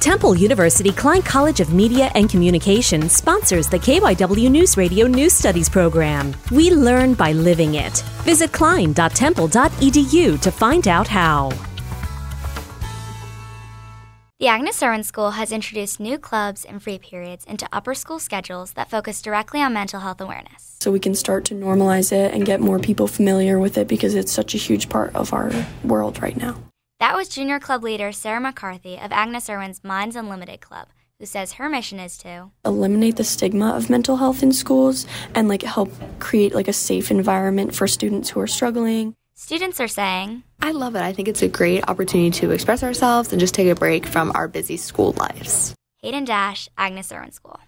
Temple University Klein College of Media and Communication sponsors the KYW News Radio News Studies program. We learn by living it. Visit klein.temple.edu to find out how. The Agnes Irwin School has introduced new clubs and free periods into upper school schedules that focus directly on mental health awareness. So we can start to normalize it and get more people familiar with it because it's such a huge part of our world right now. That was junior club leader Sarah McCarthy of Agnes Irwin's Minds Unlimited Club, who says her mission is to eliminate the stigma of mental health in schools and like help create like a safe environment for students who are struggling. Students are saying, I love it. I think it's a great opportunity to express ourselves and just take a break from our busy school lives. Hayden Dash, Agnes Irwin School.